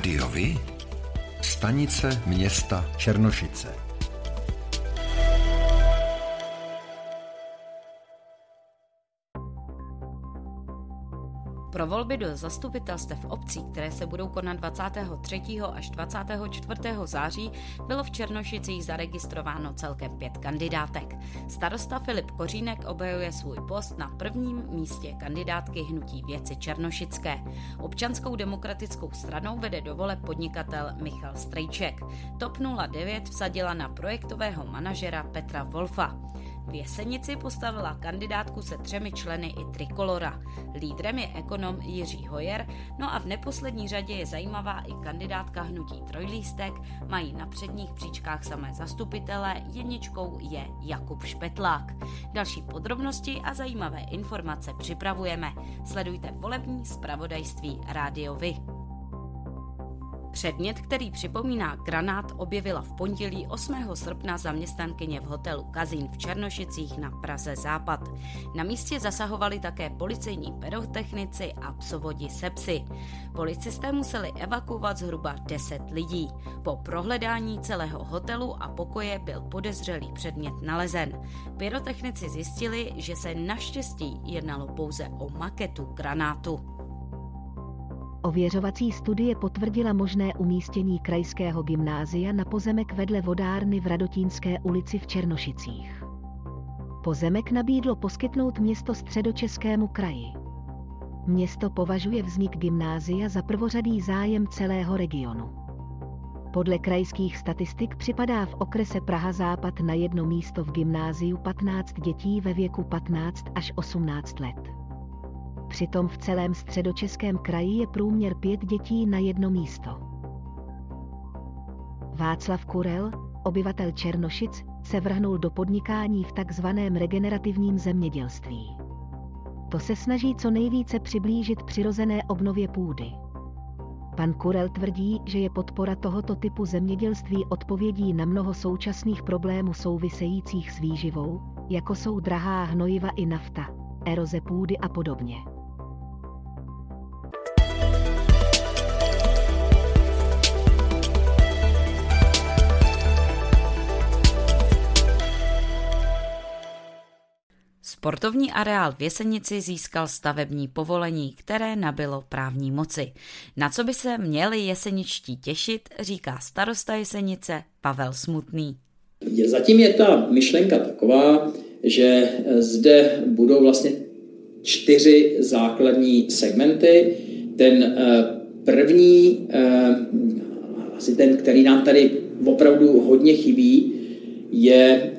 Rádiovi? Stanice města Černošice. Pro volby do zastupitelstev obcí, které se budou konat 23. až 24. září, bylo v Černošicích zaregistrováno celkem pět kandidátek. Starosta Filip Kořínek obhajuje svůj post na prvním místě kandidátky Hnutí věci Černošické. Občanskou demokratickou stranou vede do voleb podnikatel Michal Strejček. TOP 09 vsadila na projektového manažera Petra Wolfa. V Jesenici postavila kandidátku se třemi členy i Trikolora. Lídrem je ekonom Jiří Hojer, no a v neposlední řadě je zajímavá i kandidátka hnutí Trojlístek, mají na předních příčkách samé zastupitele, jedničkou je Jakub Špetlák. Další podrobnosti a zajímavé informace připravujeme. Sledujte volební zpravodajství Rádio Vy. Předmět, který připomíná granát, objevila v pondělí 8. srpna zaměstnankyně v hotelu Kazín v Černošicích na Praze Západ. Na místě zasahovali také policejní pyrotechnici a psovodi sepsy. Policisté museli evakuovat zhruba 10 lidí. Po prohledání celého hotelu a pokoje byl podezřelý předmět nalezen. Pyrotechnici zjistili, že se naštěstí jednalo pouze o maketu granátu. Ověřovací studie potvrdila možné umístění krajského gymnázia na pozemek vedle vodárny v Radotínské ulici v Černošicích. Pozemek nabídlo poskytnout město středočeskému kraji. Město považuje vznik gymnázia za prvořadý zájem celého regionu. Podle krajských statistik připadá v okrese Praha Západ na jedno místo v gymnáziu 15 dětí ve věku 15 až 18 let. Přitom v celém středočeském kraji je průměr pět dětí na jedno místo. Václav Kurel, obyvatel Černošic, se vrhnul do podnikání v takzvaném regenerativním zemědělství. To se snaží co nejvíce přiblížit přirozené obnově půdy. Pan Kurel tvrdí, že je podpora tohoto typu zemědělství odpovědí na mnoho současných problémů souvisejících s výživou, jako jsou drahá hnojiva i nafta, eroze půdy a podobně. Sportovní areál v Jesenici získal stavební povolení, které nabilo právní moci. Na co by se měli jeseničtí těšit, říká starosta Jesenice Pavel Smutný. Zatím je ta myšlenka taková, že zde budou vlastně čtyři základní segmenty. Ten eh, první, eh, asi ten, který nám tady opravdu hodně chybí, je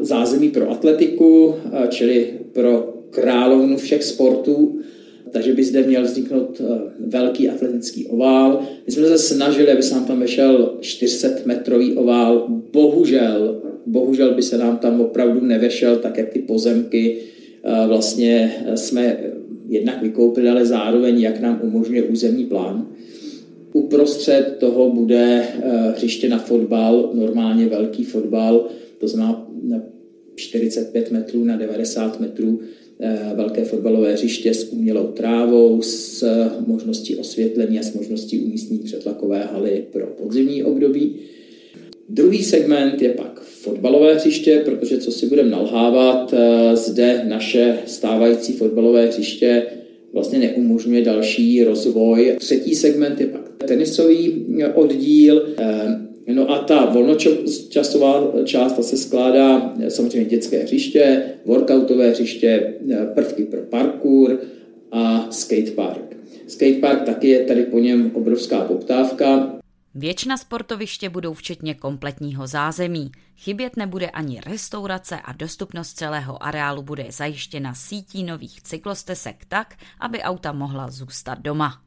zázemí pro atletiku, čili pro královnu všech sportů, takže by zde měl vzniknout velký atletický ovál. My jsme se snažili, aby se nám tam vešel 400 metrový ovál. Bohužel, bohužel by se nám tam opravdu nevešel, tak jak ty pozemky vlastně jsme jednak vykoupili, ale zároveň jak nám umožňuje územní plán. Uprostřed toho bude eh, hřiště na fotbal, normálně velký fotbal, to znamená 45 metrů na 90 metrů eh, velké fotbalové hřiště s umělou trávou, s možností osvětlení a s možností umístění přetlakové haly pro podzimní období. Druhý segment je pak fotbalové hřiště, protože co si budeme nalhávat, eh, zde naše stávající fotbalové hřiště vlastně neumožňuje další rozvoj. Třetí segment je pak tenisový oddíl. Eh, no a ta volnočasová část ta se skládá eh, samozřejmě dětské hřiště, workoutové hřiště, eh, prvky pro parkour a skatepark. Skatepark taky je tady po něm obrovská poptávka. Většina sportoviště budou včetně kompletního zázemí. Chybět nebude ani restaurace a dostupnost celého areálu bude zajištěna sítí nových cyklostesek tak, aby auta mohla zůstat doma.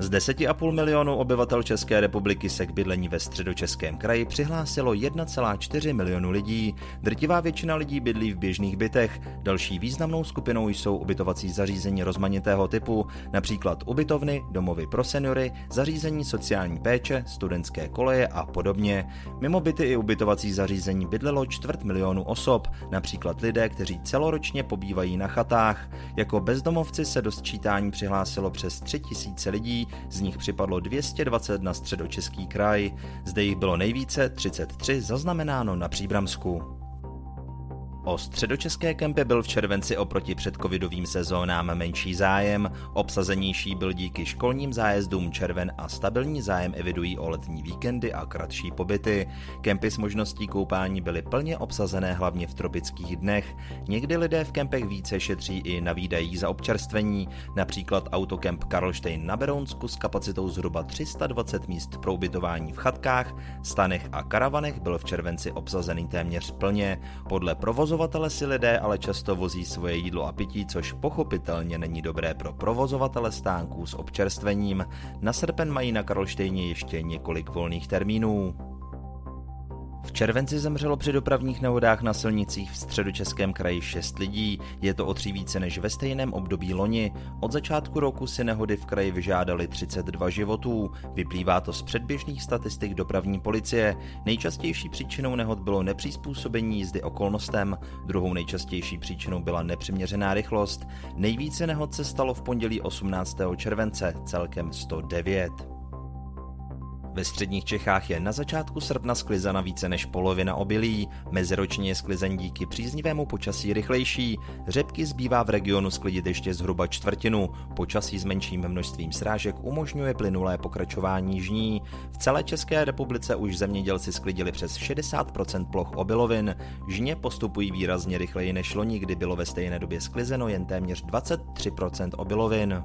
Z 10,5 milionů obyvatel České republiky se k bydlení ve středočeském kraji přihlásilo 1,4 milionu lidí. Drtivá většina lidí bydlí v běžných bytech. Další významnou skupinou jsou ubytovací zařízení rozmanitého typu, například ubytovny, domovy pro seniory, zařízení sociální péče, studentské koleje a podobně. Mimo byty i ubytovací zařízení bydlelo čtvrt milionu osob, například lidé, kteří celoročně pobývají na chatách. Jako bezdomovci se do sčítání přihlásilo přes 3000 lidí, z nich připadlo 220 na středočeský kraj. Zde jich bylo nejvíce 33 zaznamenáno na Příbramsku. O středočeské kempy byl v červenci oproti předcovidovým sezónám menší zájem, obsazenější byl díky školním zájezdům červen a stabilní zájem evidují o letní víkendy a kratší pobyty. Kempy s možností koupání byly plně obsazené hlavně v tropických dnech. Někdy lidé v kempech více šetří i na výdajích za občerstvení, například autokemp Karlštejn na Berounsku s kapacitou zhruba 320 míst pro ubytování v chatkách, stanech a karavanech byl v červenci obsazený téměř plně. Podle provozu Provozovatele si lidé ale často vozí svoje jídlo a pití, což pochopitelně není dobré pro provozovatele stánků s občerstvením. Na srpen mají na Karlštejně ještě několik volných termínů. V červenci zemřelo při dopravních nehodách na silnicích v středočeském kraji 6 lidí, je to o tří více než ve stejném období loni. Od začátku roku si nehody v kraji vyžádali 32 životů. Vyplývá to z předběžných statistik dopravní policie. Nejčastější příčinou nehod bylo nepřizpůsobení jízdy okolnostem, druhou nejčastější příčinou byla nepřiměřená rychlost. Nejvíce nehod se stalo v pondělí 18. července, celkem 109. Ve středních Čechách je na začátku srpna sklizena více než polovina obilí, meziročně je sklizen díky příznivému počasí rychlejší, řepky zbývá v regionu sklidit ještě zhruba čtvrtinu, počasí s menším množstvím srážek umožňuje plynulé pokračování žní. V celé České republice už zemědělci sklidili přes 60% ploch obilovin, žně postupují výrazně rychleji než loni, kdy bylo ve stejné době sklizeno jen téměř 23% obilovin.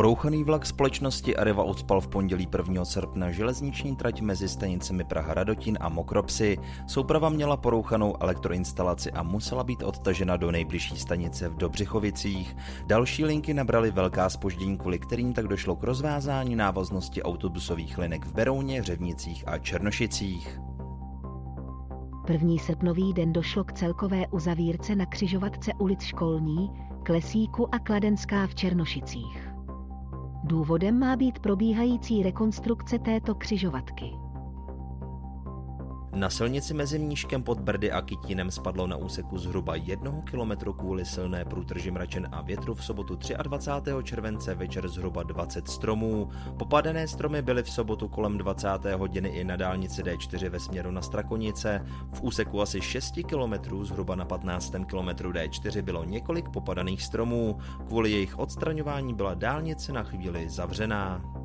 Porouchaný vlak společnosti Areva odspal v pondělí 1. srpna železniční trať mezi stanicemi Praha Radotín a Mokropsy. Souprava měla porouchanou elektroinstalaci a musela být odtažena do nejbližší stanice v Dobřichovicích. Další linky nabraly velká spoždění, kvůli kterým tak došlo k rozvázání návaznosti autobusových linek v Berouně, Řevnicích a Černošicích. První srpnový den došlo k celkové uzavírce na křižovatce ulic Školní, Klesíku a Kladenská v Černošicích. Důvodem má být probíhající rekonstrukce této křižovatky. Na silnici mezi Mníškem pod Brdy a Kytínem spadlo na úseku zhruba jednoho kilometru kvůli silné průtrži mračen a větru v sobotu 23. července večer zhruba 20 stromů. Popadené stromy byly v sobotu kolem 20. hodiny i na dálnici D4 ve směru na Strakonice. V úseku asi 6 kilometrů zhruba na 15. kilometru D4 bylo několik popadaných stromů. Kvůli jejich odstraňování byla dálnice na chvíli zavřená.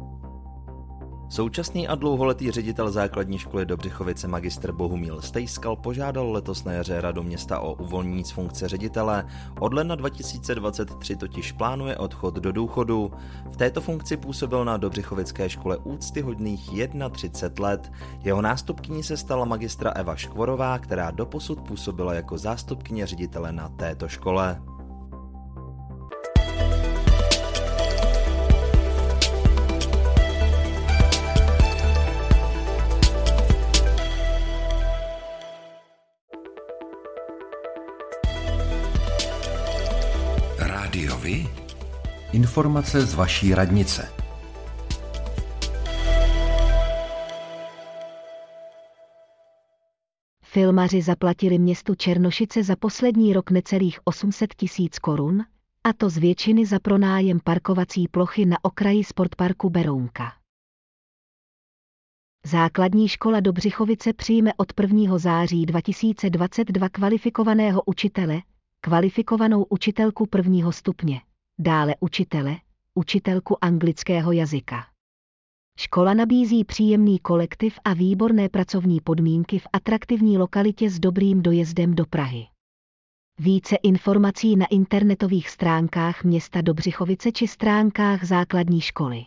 Současný a dlouholetý ředitel základní školy Dobřichovice magistr Bohumíl Stejskal požádal letos na jaře radu města o uvolnění z funkce ředitele. Od ledna 2023 totiž plánuje odchod do důchodu. V této funkci působil na Dobřichovické škole úctyhodných 31 let. Jeho nástupkyní se stala magistra Eva Škvorová, která doposud působila jako zástupkyně ředitele na této škole. Rádiovi? Informace z vaší radnice. Filmaři zaplatili městu Černošice za poslední rok necelých 800 tisíc korun, a to z většiny za pronájem parkovací plochy na okraji sportparku Berounka. Základní škola Dobřichovice přijme od 1. září 2022 kvalifikovaného učitele, kvalifikovanou učitelku prvního stupně, dále učitele, učitelku anglického jazyka. Škola nabízí příjemný kolektiv a výborné pracovní podmínky v atraktivní lokalitě s dobrým dojezdem do Prahy. Více informací na internetových stránkách města Dobřichovice či stránkách základní školy.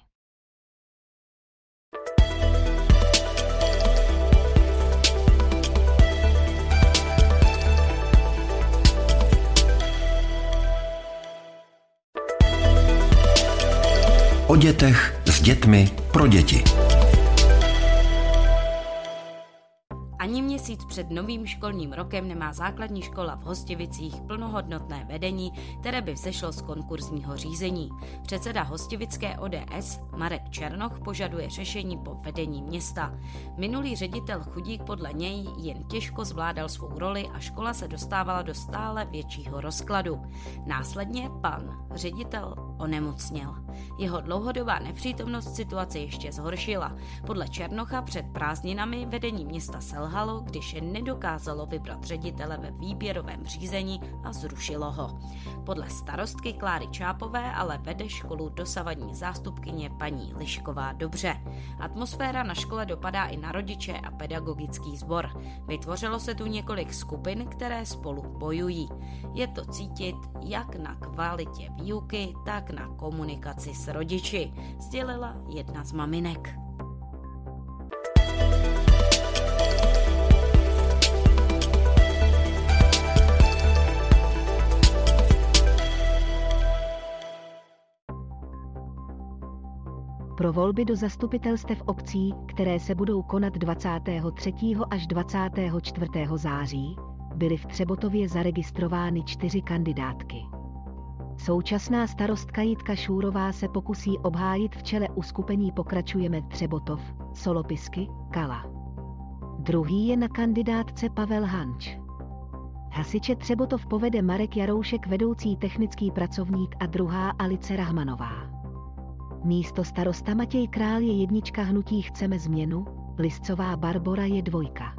Dětech, s dětmi, pro děti. Ani měsíc před novým školním rokem nemá základní škola v Hostivicích plnohodnotné vedení, které by vzešlo z konkurzního řízení. Předseda Hostivické ODS Marek Černoch požaduje řešení po vedení města. Minulý ředitel Chudík podle něj jen těžko zvládal svou roli a škola se dostávala do stále většího rozkladu. Následně pan ředitel onemocněl. Jeho dlouhodobá nepřítomnost situaci ještě zhoršila. Podle Černocha před prázdninami vedení města selhalo, když nedokázalo vybrat ředitele ve výběrovém řízení a zrušilo ho. Podle starostky Kláry Čápové ale vede školu dosavadní zástupkyně paní Lišková dobře. Atmosféra na škole dopadá i na rodiče a pedagogický sbor. Vytvořilo se tu několik skupin, které spolu bojují. Je to cítit jak na kvalitě výuky, tak na komunikaci s rodiči, sdělila jedna z maminek. pro volby do zastupitelstev obcí, které se budou konat 23. až 24. září, byly v Třebotově zaregistrovány čtyři kandidátky. Současná starostka Jitka Šúrová se pokusí obhájit v čele uskupení Pokračujeme Třebotov, Solopisky, Kala. Druhý je na kandidátce Pavel Hanč. Hasiče Třebotov povede Marek Jaroušek, vedoucí technický pracovník a druhá Alice Rahmanová. Místo starosta Matěj Král je jednička hnutí Chceme změnu, Liscová Barbora je dvojka.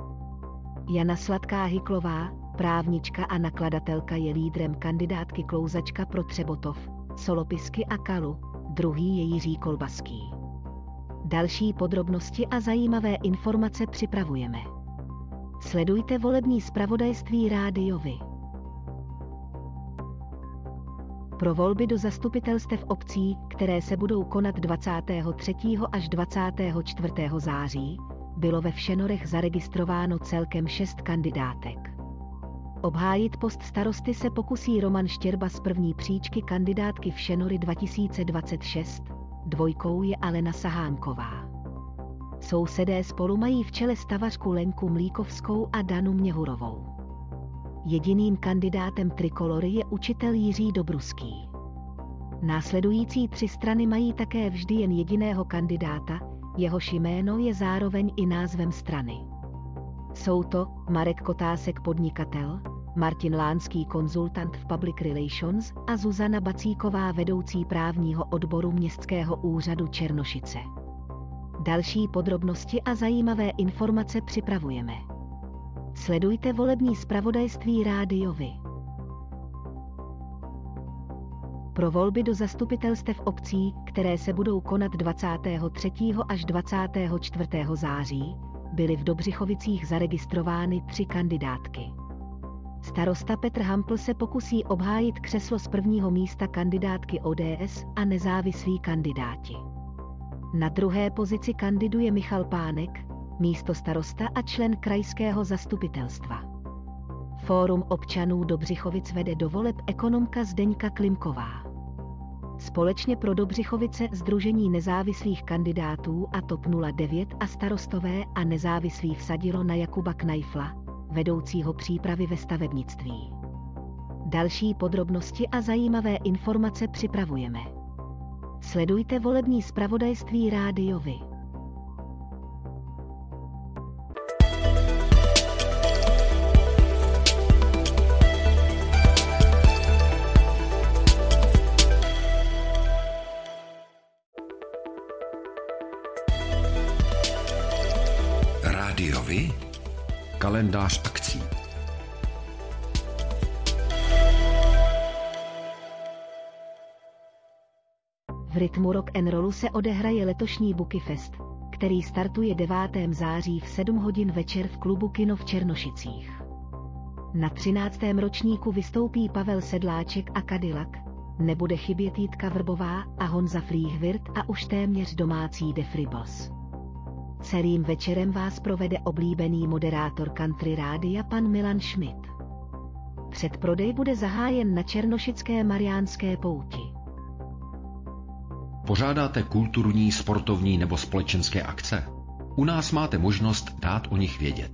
Jana Sladká Hyklová, právnička a nakladatelka je lídrem kandidátky Klouzačka pro Třebotov, Solopisky a Kalu, druhý je Jiří Kolbaský. Další podrobnosti a zajímavé informace připravujeme. Sledujte volební zpravodajství rádiovi. pro volby do zastupitelstev obcí, které se budou konat 23. až 24. září, bylo ve Všenorech zaregistrováno celkem šest kandidátek. Obhájit post starosty se pokusí Roman Štěrba z první příčky kandidátky Všenory 2026, dvojkou je Alena Sahánková. Sousedé spolu mají v čele stavařku Lenku Mlíkovskou a Danu Měhurovou. Jediným kandidátem trikolory je učitel Jiří Dobruský. Následující tři strany mají také vždy jen jediného kandidáta, jehož jméno je zároveň i názvem strany. Jsou to Marek Kotásek podnikatel, Martin Lánský konzultant v Public Relations a Zuzana Bacíková vedoucí právního odboru Městského úřadu Černošice. Další podrobnosti a zajímavé informace připravujeme. Sledujte volební zpravodajství rádiovi. Pro volby do zastupitelstev obcí, které se budou konat 23. až 24. září, byly v Dobřichovicích zaregistrovány tři kandidátky. Starosta Petr Hampl se pokusí obhájit křeslo z prvního místa kandidátky ODS a nezávislí kandidáti. Na druhé pozici kandiduje Michal Pánek, místo starosta a člen krajského zastupitelstva. Fórum občanů Dobřichovic vede do voleb ekonomka Zdeňka Klimková. Společně pro Dobřichovice Združení nezávislých kandidátů a TOP 09 a starostové a nezávislí vsadilo na Jakuba Knajfla, vedoucího přípravy ve stavebnictví. Další podrobnosti a zajímavé informace připravujeme. Sledujte volební zpravodajství rádiovi. Kalendář akcí. V rytmu rock and rollu se odehraje letošní Buky Fest, který startuje 9. září v 7 hodin večer v klubu Kino v Černošicích. Na 13. ročníku vystoupí Pavel Sedláček a Cadillac, nebude chybět Jitka Vrbová a Honza Flíhvirt a už téměř domácí Defribos. Celým večerem vás provede oblíbený moderátor country rádia pan Milan Schmidt. Předprodej bude zahájen na Černošické Mariánské pouti. Pořádáte kulturní, sportovní nebo společenské akce? U nás máte možnost dát o nich vědět.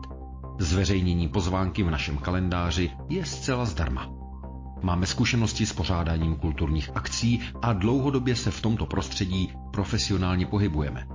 Zveřejnění pozvánky v našem kalendáři je zcela zdarma. Máme zkušenosti s pořádáním kulturních akcí a dlouhodobě se v tomto prostředí profesionálně pohybujeme.